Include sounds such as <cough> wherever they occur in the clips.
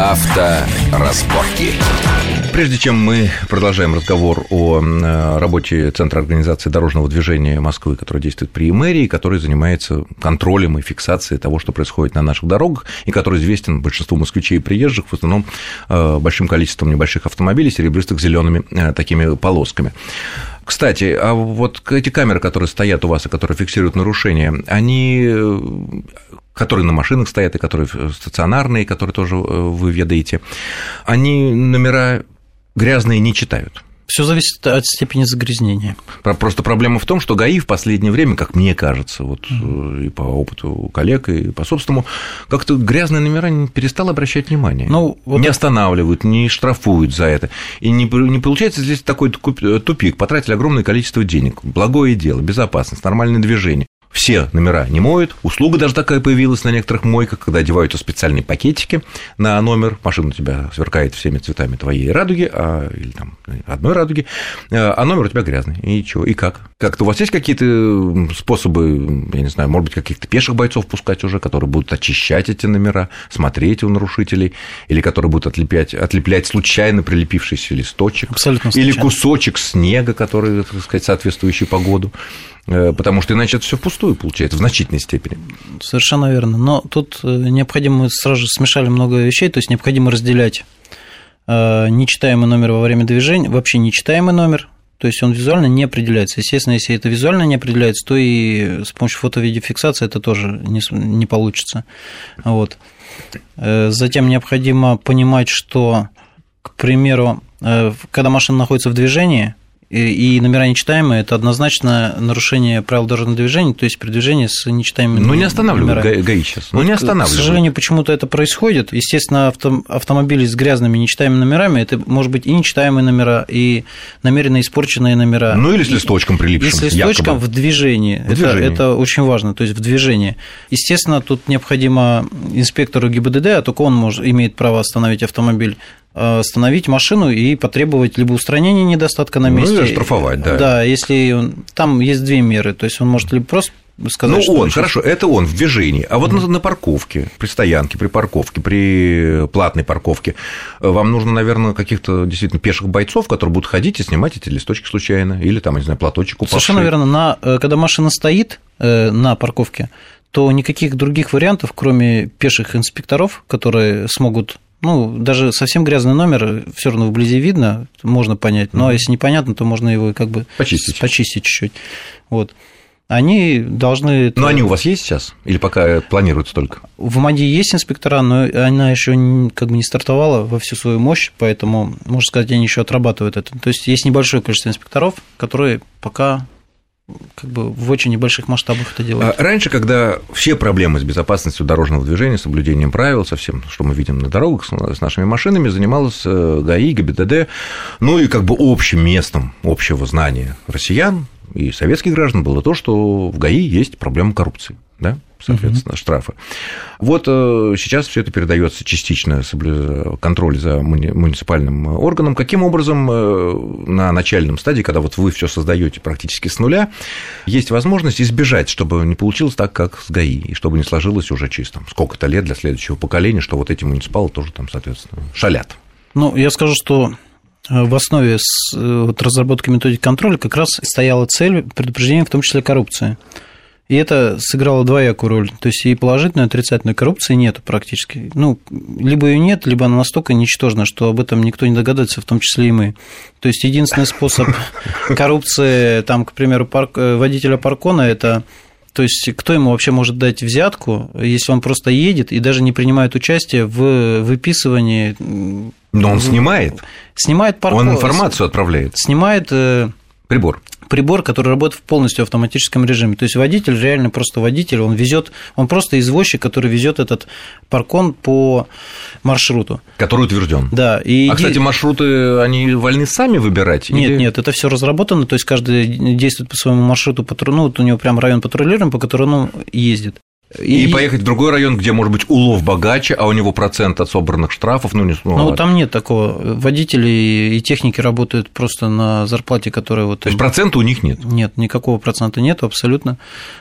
Авторазборки. Прежде чем мы продолжаем разговор о э, работе Центра организации дорожного движения Москвы, который действует при мэрии, который занимается контролем и фиксацией того, что происходит на наших дорогах, и который известен большинству москвичей и приезжих, в основном э, большим количеством небольших автомобилей, серебристых зелеными э, такими полосками. Кстати, а вот эти камеры, которые стоят у вас и которые фиксируют нарушения, они которые на машинах стоят и которые стационарные, которые тоже вы ведаете, они номера грязные не читают. Все зависит от степени загрязнения. Просто проблема в том, что ГАИ в последнее время, как мне кажется, вот mm. и по опыту коллег, и по собственному, как-то грязные номера не перестал обращать внимание. Ну, вот не это... останавливают, не штрафуют за это. И не, не получается здесь такой тупик. Потратили огромное количество денег. Благое дело, безопасность, нормальное движение все номера не моют. Услуга даже такая появилась на некоторых мойках, когда одевают специальные пакетики на номер. Машина у тебя сверкает всеми цветами твоей радуги, а, или там одной радуги, а номер у тебя грязный. И чего? И как? Как-то у вас есть какие-то способы, я не знаю, может быть, каких-то пеших бойцов пускать уже, которые будут очищать эти номера, смотреть у нарушителей, или которые будут отлеплять, отлеплять случайно прилепившийся листочек, Абсолютно или кусочек снега, который, так сказать, соответствующий погоду. Э, потому что иначе это все впустую получается в значительной степени. Совершенно верно. Но тут э, необходимо, сразу же смешали много вещей, то есть необходимо разделять э, нечитаемый номер во время движения, вообще нечитаемый номер, то есть он визуально не определяется. Естественно, если это визуально не определяется, то и с помощью фото-видеофиксации это тоже не, не получится. Вот. Затем необходимо понимать, что, к примеру, когда машина находится в движении, и номера нечитаемые, это однозначно нарушение правил дорожного движения, то есть при движении с нечитаемыми Ну, не останавливают номерами. ГАИ сейчас, ну, не останавливают. К сожалению, почему-то это происходит. Естественно, авто, автомобили с грязными нечитаемыми номерами, это может быть и нечитаемые номера, и намеренно испорченные номера. Ну, или с листочком прилипшим, И с листочком якобы. в движении. В это, это очень важно, то есть в движении. Естественно, тут необходимо инспектору ГИБДД, а только он может, имеет право остановить автомобиль, Э, остановить машину и потребовать либо устранения недостатка на месте. Ну, или штрафовать, да. Да, если он, там есть две меры, то есть он может либо просто сказать, ну, что он, хорошо, это он в движении. А вот mm. на, на парковке, при стоянке, при парковке, при платной парковке, вам нужно, наверное, каких-то действительно пеших бойцов, которые будут ходить и снимать эти листочки случайно, или там, не знаю, платочек упавший. Совершенно верно. На, э, когда машина стоит э, на парковке, то никаких других вариантов, кроме пеших инспекторов, которые смогут ну, даже совсем грязный номер все равно вблизи видно, можно понять. Но mm-hmm. если непонятно, то можно его как бы почистить, почистить чуть-чуть. Вот. Они должны. Но они у вас есть сейчас? Или пока планируются только? В МАДИ есть инспектора, но она еще как бы не стартовала во всю свою мощь, поэтому, можно сказать, они еще отрабатывают это. То есть есть небольшое количество инспекторов, которые пока как бы в очень небольших масштабах это делают. А раньше, когда все проблемы с безопасностью дорожного движения, соблюдением правил, совсем, что мы видим на дорогах с нашими машинами, занималась э, ГАИ, ГИБДД, ну и как бы общим местом общего знания россиян и советских граждан было то, что в ГАИ есть проблема коррупции. Да? Соответственно, угу. штрафы. Вот э, сейчас все это передается частично контроль за муниципальным органом. Каким образом э, на начальном стадии, когда вот вы все создаете практически с нуля, есть возможность избежать, чтобы не получилось так, как с ГАИ, и чтобы не сложилось уже через там, сколько-то лет для следующего поколения, что вот эти муниципалы тоже там, соответственно, шалят? Ну, я скажу, что э, в основе вот, разработки методики контроля как раз стояла цель предупреждения, в том числе коррупции. И это сыграло двоякую роль. То есть и положительной, и отрицательной коррупции нет практически. Ну, либо ее нет, либо она настолько ничтожна, что об этом никто не догадается, в том числе и мы. То есть единственный способ <laughs> коррупции, там, к примеру, парк, э, водителя паркона – это то есть кто ему вообще может дать взятку, если он просто едет и даже не принимает участие в выписывании. Но он снимает. Снимает парк. Он информацию отправляет. Снимает э, прибор прибор, который работает в полностью автоматическом режиме. То есть водитель реально просто водитель, он везет, он просто извозчик, который везет этот паркон по маршруту. Который утвержден. Да. И а, кстати, маршруты, они вольны сами выбирать? Нет, или... нет, это все разработано, то есть каждый действует по своему маршруту, ну, вот у него прям район патрулирования, по которому он ездит. И, и поехать в другой район, где, может быть, улов богаче, а у него процент от собранных штрафов, ну, не ну, ну там нет такого. Водители и техники работают просто на зарплате, которая вот... То есть процента у них нет? Нет, никакого процента нет абсолютно.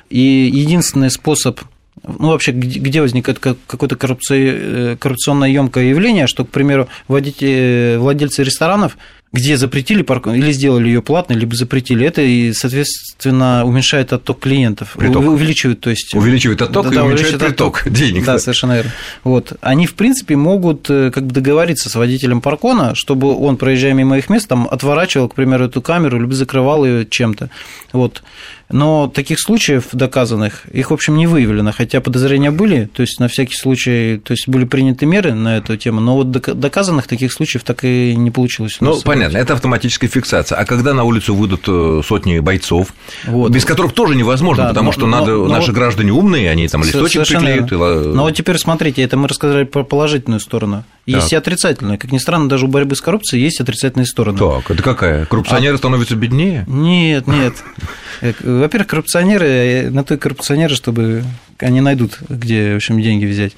И единственный способ ну, вообще, где, возникает какое-то коррупционное емкое явление, что, к примеру, водители, владельцы ресторанов где запретили парковку, или сделали ее платной, либо запретили это, и, соответственно, уменьшает отток клиентов. Приток. Увеличивает, то есть... Увеличивает отток да, и да, уменьшает приток отток. денег. Да, совершенно верно. Вот. Они, в принципе, могут э, как бы договориться с водителем паркона, чтобы он, проезжая мимо их мест, там, отворачивал, к примеру, эту камеру, либо закрывал ее чем-то. Вот. Но таких случаев доказанных, их, в общем, не выявлено, хотя подозрения были, то есть на всякий случай, то есть были приняты меры на эту тему, но вот доказанных таких случаев так и не получилось. Ну, понятно, это автоматическая фиксация. А когда на улицу выйдут э, сотни бойцов, вот. без которых тоже невозможно, да, потому но, что но, надо, но, наши но, граждане умные, они там листочек приклеют. И... Ну вот теперь смотрите, это мы рассказали про положительную сторону. Есть так. и отрицательная. Как ни странно, даже у борьбы с коррупцией есть отрицательные стороны. Так, это какая? Коррупционеры а... становятся беднее? Нет, нет. Э, во-первых, коррупционеры, э, на то и коррупционеры, чтобы они найдут, где, в общем, деньги взять.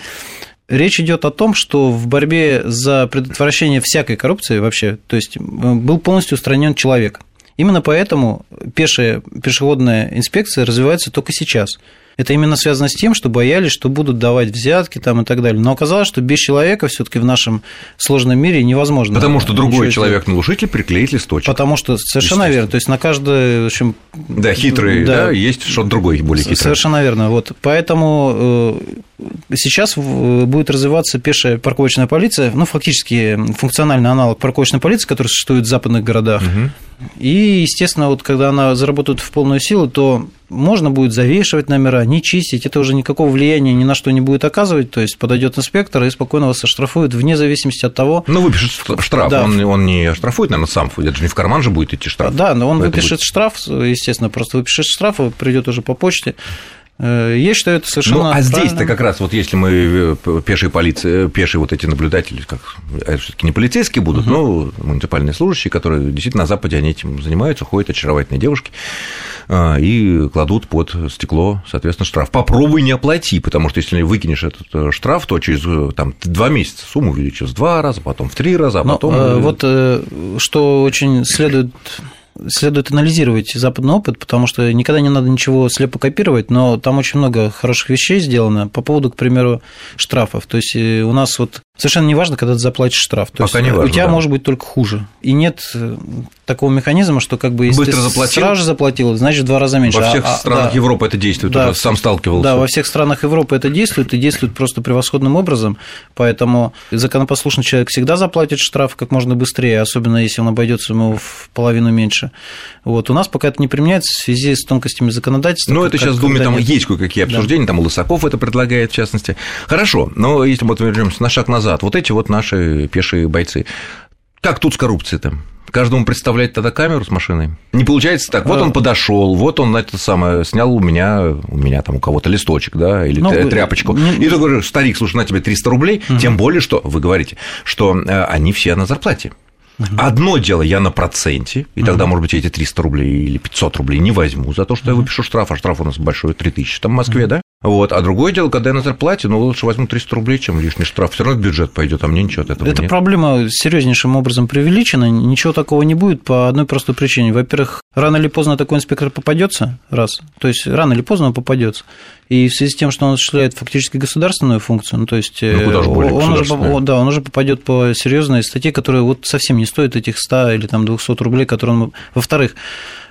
Речь идет о том, что в борьбе за предотвращение всякой коррупции вообще, то есть был полностью устранен человек. Именно поэтому пешая пешеходная инспекция развивается только сейчас – это именно связано с тем, что боялись, что будут давать взятки там и так далее. Но оказалось, что без человека все таки в нашем сложном мире невозможно. Потому что другой человек-нарушитель приклеит листочек. Потому что совершенно верно. То есть на каждое... В общем, да, хитрый, да, да есть что-то другое, более хитрое. Совершенно верно. Вот. Поэтому э, сейчас будет развиваться пешая парковочная полиция, ну, фактически функциональный аналог парковочной полиции, который существует в западных городах. Угу. И, естественно, вот когда она заработает в полную силу, то можно будет завешивать номера, не чистить, это уже никакого влияния ни на что не будет оказывать, то есть подойдет инспектор и спокойно вас оштрафует вне зависимости от того... Ну, выпишет штраф, да. он, он не оштрафует, наверное, сам, это же не в карман же будет идти штраф. Да, но он выпишет будет... штраф, естественно, просто выпишет штраф, придет уже по почте, я считаю, это совершенно. Ну, а здесь-то как раз, вот если мы э, пешие полиции, э, пешие вот эти наблюдатели, как все-таки не полицейские будут, угу. но муниципальные служащие, которые действительно на Западе они этим занимаются, ходят очаровательные девушки и кладут под стекло, соответственно, штраф. Попробуй не оплати, потому что если выкинешь этот штраф, то через там, два месяца сумму увеличится в два раза, потом в три раза, а потом. Но, вот что очень следует следует анализировать западный опыт, потому что никогда не надо ничего слепо копировать, но там очень много хороших вещей сделано по поводу, к примеру, штрафов. То есть э, у нас вот совершенно не важно, когда ты заплатишь штраф. То Пока есть не важно, у тебя да. может быть только хуже. И нет э, такого механизма, что как бы если Быстро заплатил. сразу же заплатил, значит в два раза меньше. Во всех а, странах да, Европы это действует, да, уже сам сталкивался. Да, во всех странах Европы это действует, и действует просто превосходным образом, поэтому законопослушный человек всегда заплатит штраф как можно быстрее, особенно если он обойдется ему в половину меньше. Вот. У нас пока это не применяется в связи с тонкостями законодательства. Ну, это сейчас в Думе там нет. есть кое-какие обсуждения, да. там Лысаков это предлагает, в частности. Хорошо, но если мы вернемся на шаг назад, вот эти вот наши пешие бойцы, как тут с коррупцией-то? каждому представлять тогда камеру с машиной. Не получается так. Вот он подошел, вот он это самое снял у меня, у меня там у кого-то листочек, да, или ну, тряпочку. Не... И ты говоришь, старик, слушай, на тебе 300 рублей, угу. тем более, что вы говорите, что э, они все на зарплате. Угу. Одно дело, я на проценте, и тогда, может быть, эти 300 рублей или 500 рублей не возьму за то, что я выпишу штраф, а штраф у нас большой, 3000 там в Москве, да? Вот. А другое дело, когда я на зарплате, ну, лучше возьму 300 рублей, чем лишний штраф. Все равно в бюджет пойдет, а мне ничего от этого Эта нет. проблема серьезнейшим образом преувеличена. Ничего такого не будет по одной простой причине. Во-первых, рано или поздно такой инспектор попадется, раз. То есть рано или поздно он попадется. И в связи с тем, что он осуществляет фактически государственную функцию, ну, то есть ну, куда же более он, уже, да, он уже попадет по серьезной статье, которая вот совсем не стоит этих 100 или там 200 рублей, которые он... Во-вторых,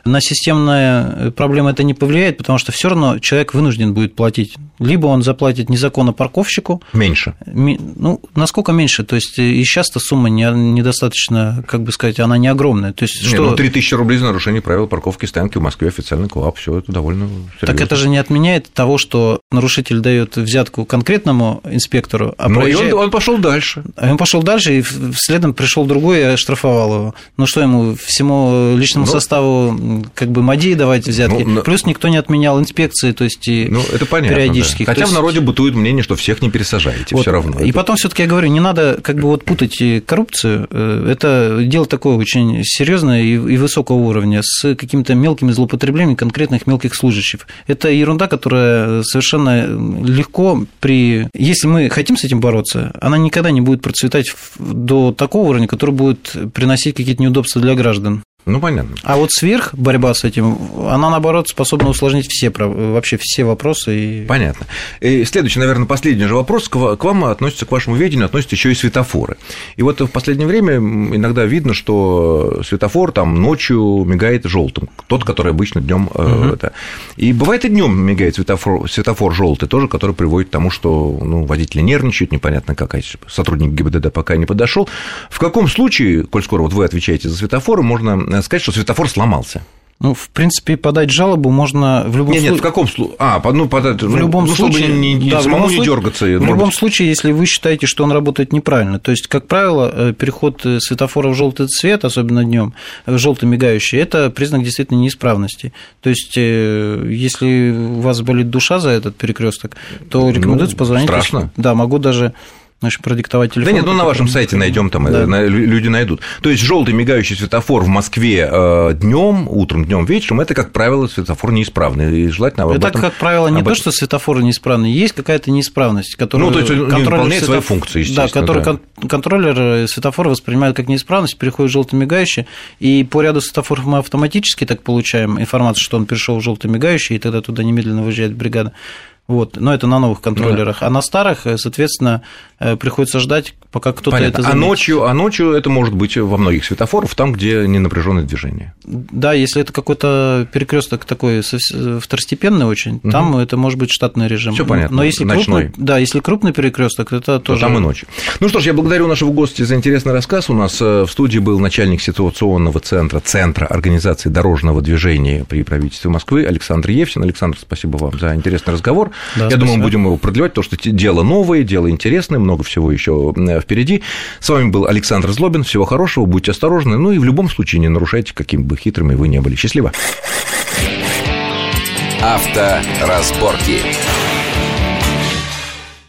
на системные проблемы это не повлияет, потому что все равно человек вынужден будет платить. Либо он заплатит незаконно парковщику. Меньше. Ну, насколько меньше? То есть и сейчас-то сумма недостаточно, как бы сказать, она не огромная. То есть, не, что... ну, 3000 рублей за нарушение правил парковки стоянки в Москве официальный КОАП, все это довольно серьезно. Так это же не отменяет того, что нарушитель дает взятку конкретному инспектору, а Ну, проезжает... и он, он пошел дальше. А он пошел дальше, и следом пришел другой и оштрафовал его. Ну что ему, всему личному ну, составу как бы МАДИ давать взятки. Ну, Плюс никто не отменял инспекции, то есть и ну, это понятно, периодически. Да. Хотя есть... в народе бытует мнение, что всех не пересажаете, вот. все равно. И это... потом все-таки я говорю, не надо как бы вот путать коррупцию. Э, это дело такое очень серьезное и высокого уровня с какими-то мелкими злоупотреблениями конкретных мелких служащих. Это ерунда, которая совершенно легко при... Если мы хотим с этим бороться, она никогда не будет процветать до такого уровня, который будет приносить какие-то неудобства для граждан. Ну, понятно. А вот сверх борьба с этим, она, наоборот, способна усложнить все, вообще все вопросы. И... Понятно. И следующий, наверное, последний же вопрос к вам относится, к вашему ведению, относятся еще и светофоры. И вот в последнее время иногда видно, что светофор там ночью мигает желтым, тот, который обычно днем угу. это. И бывает и днем мигает светофор, светофор желтый тоже, который приводит к тому, что ну, водители нервничают, непонятно как, сотрудник ГИБДД пока не подошел. В каком случае, коль скоро вот вы отвечаете за светофоры, можно сказать, что светофор сломался? Ну, в принципе, подать жалобу можно в любом случае. Нет, нет, в каком случае? А, ну, подать, в ну, любом ну, случае, чтобы не, не, да, самому не дергаться. В любом быть... случае, если вы считаете, что он работает неправильно. То есть, как правило, э, переход э, светофора в желтый цвет, особенно днем, желтый мигающий, это признак действительно неисправности. То есть, э, если у вас болит душа за этот перекресток, то рекомендуется ну, позвонить. Страшно. Да, могу даже Значит, продиктовать телефон. Да нет, ну на вашем сайте найдем, там да. люди найдут. То есть желтый мигающий светофор в Москве э, днем, утром, днем, вечером, это, как правило, светофор неисправный. И желательно это, этом, как правило, не то, что светофор неисправный, есть какая-то неисправность, которая... Ну, то есть он не выполняет светоф... свои функции, Да, который да. контроллер светофора воспринимает как неисправность, переходит в желтый мигающий, и по ряду светофоров мы автоматически так получаем информацию, что он перешел в желтый мигающий, и тогда туда немедленно выезжает бригада. Вот, но это на новых контроллерах. Да. А на старых, э, соответственно, э, приходится ждать, пока кто-то это а заметит. А ночью, а ночью это может быть во многих светофорах, там, где не напряженное движение. Да, если это какой-то перекресток такой второстепенный очень, угу. там это может быть штатный режим. Все понятно. Но если Ночной. крупный, да, если крупный перекресток, это То тоже. Там и ночью. Ну что ж, я благодарю нашего гостя за интересный рассказ. У нас э, в студии был начальник ситуационного центра, центра организации дорожного движения при правительстве Москвы Александр Евсин. Александр, спасибо вам за интересный разговор. Да, Я спасибо. думаю, мы будем его продлевать, потому что дело новое, дело интересное, много всего еще впереди. С вами был Александр Злобин. Всего хорошего, будьте осторожны. Ну и в любом случае не нарушайте, какими бы хитрыми вы не были. Счастливо. Авторазборки.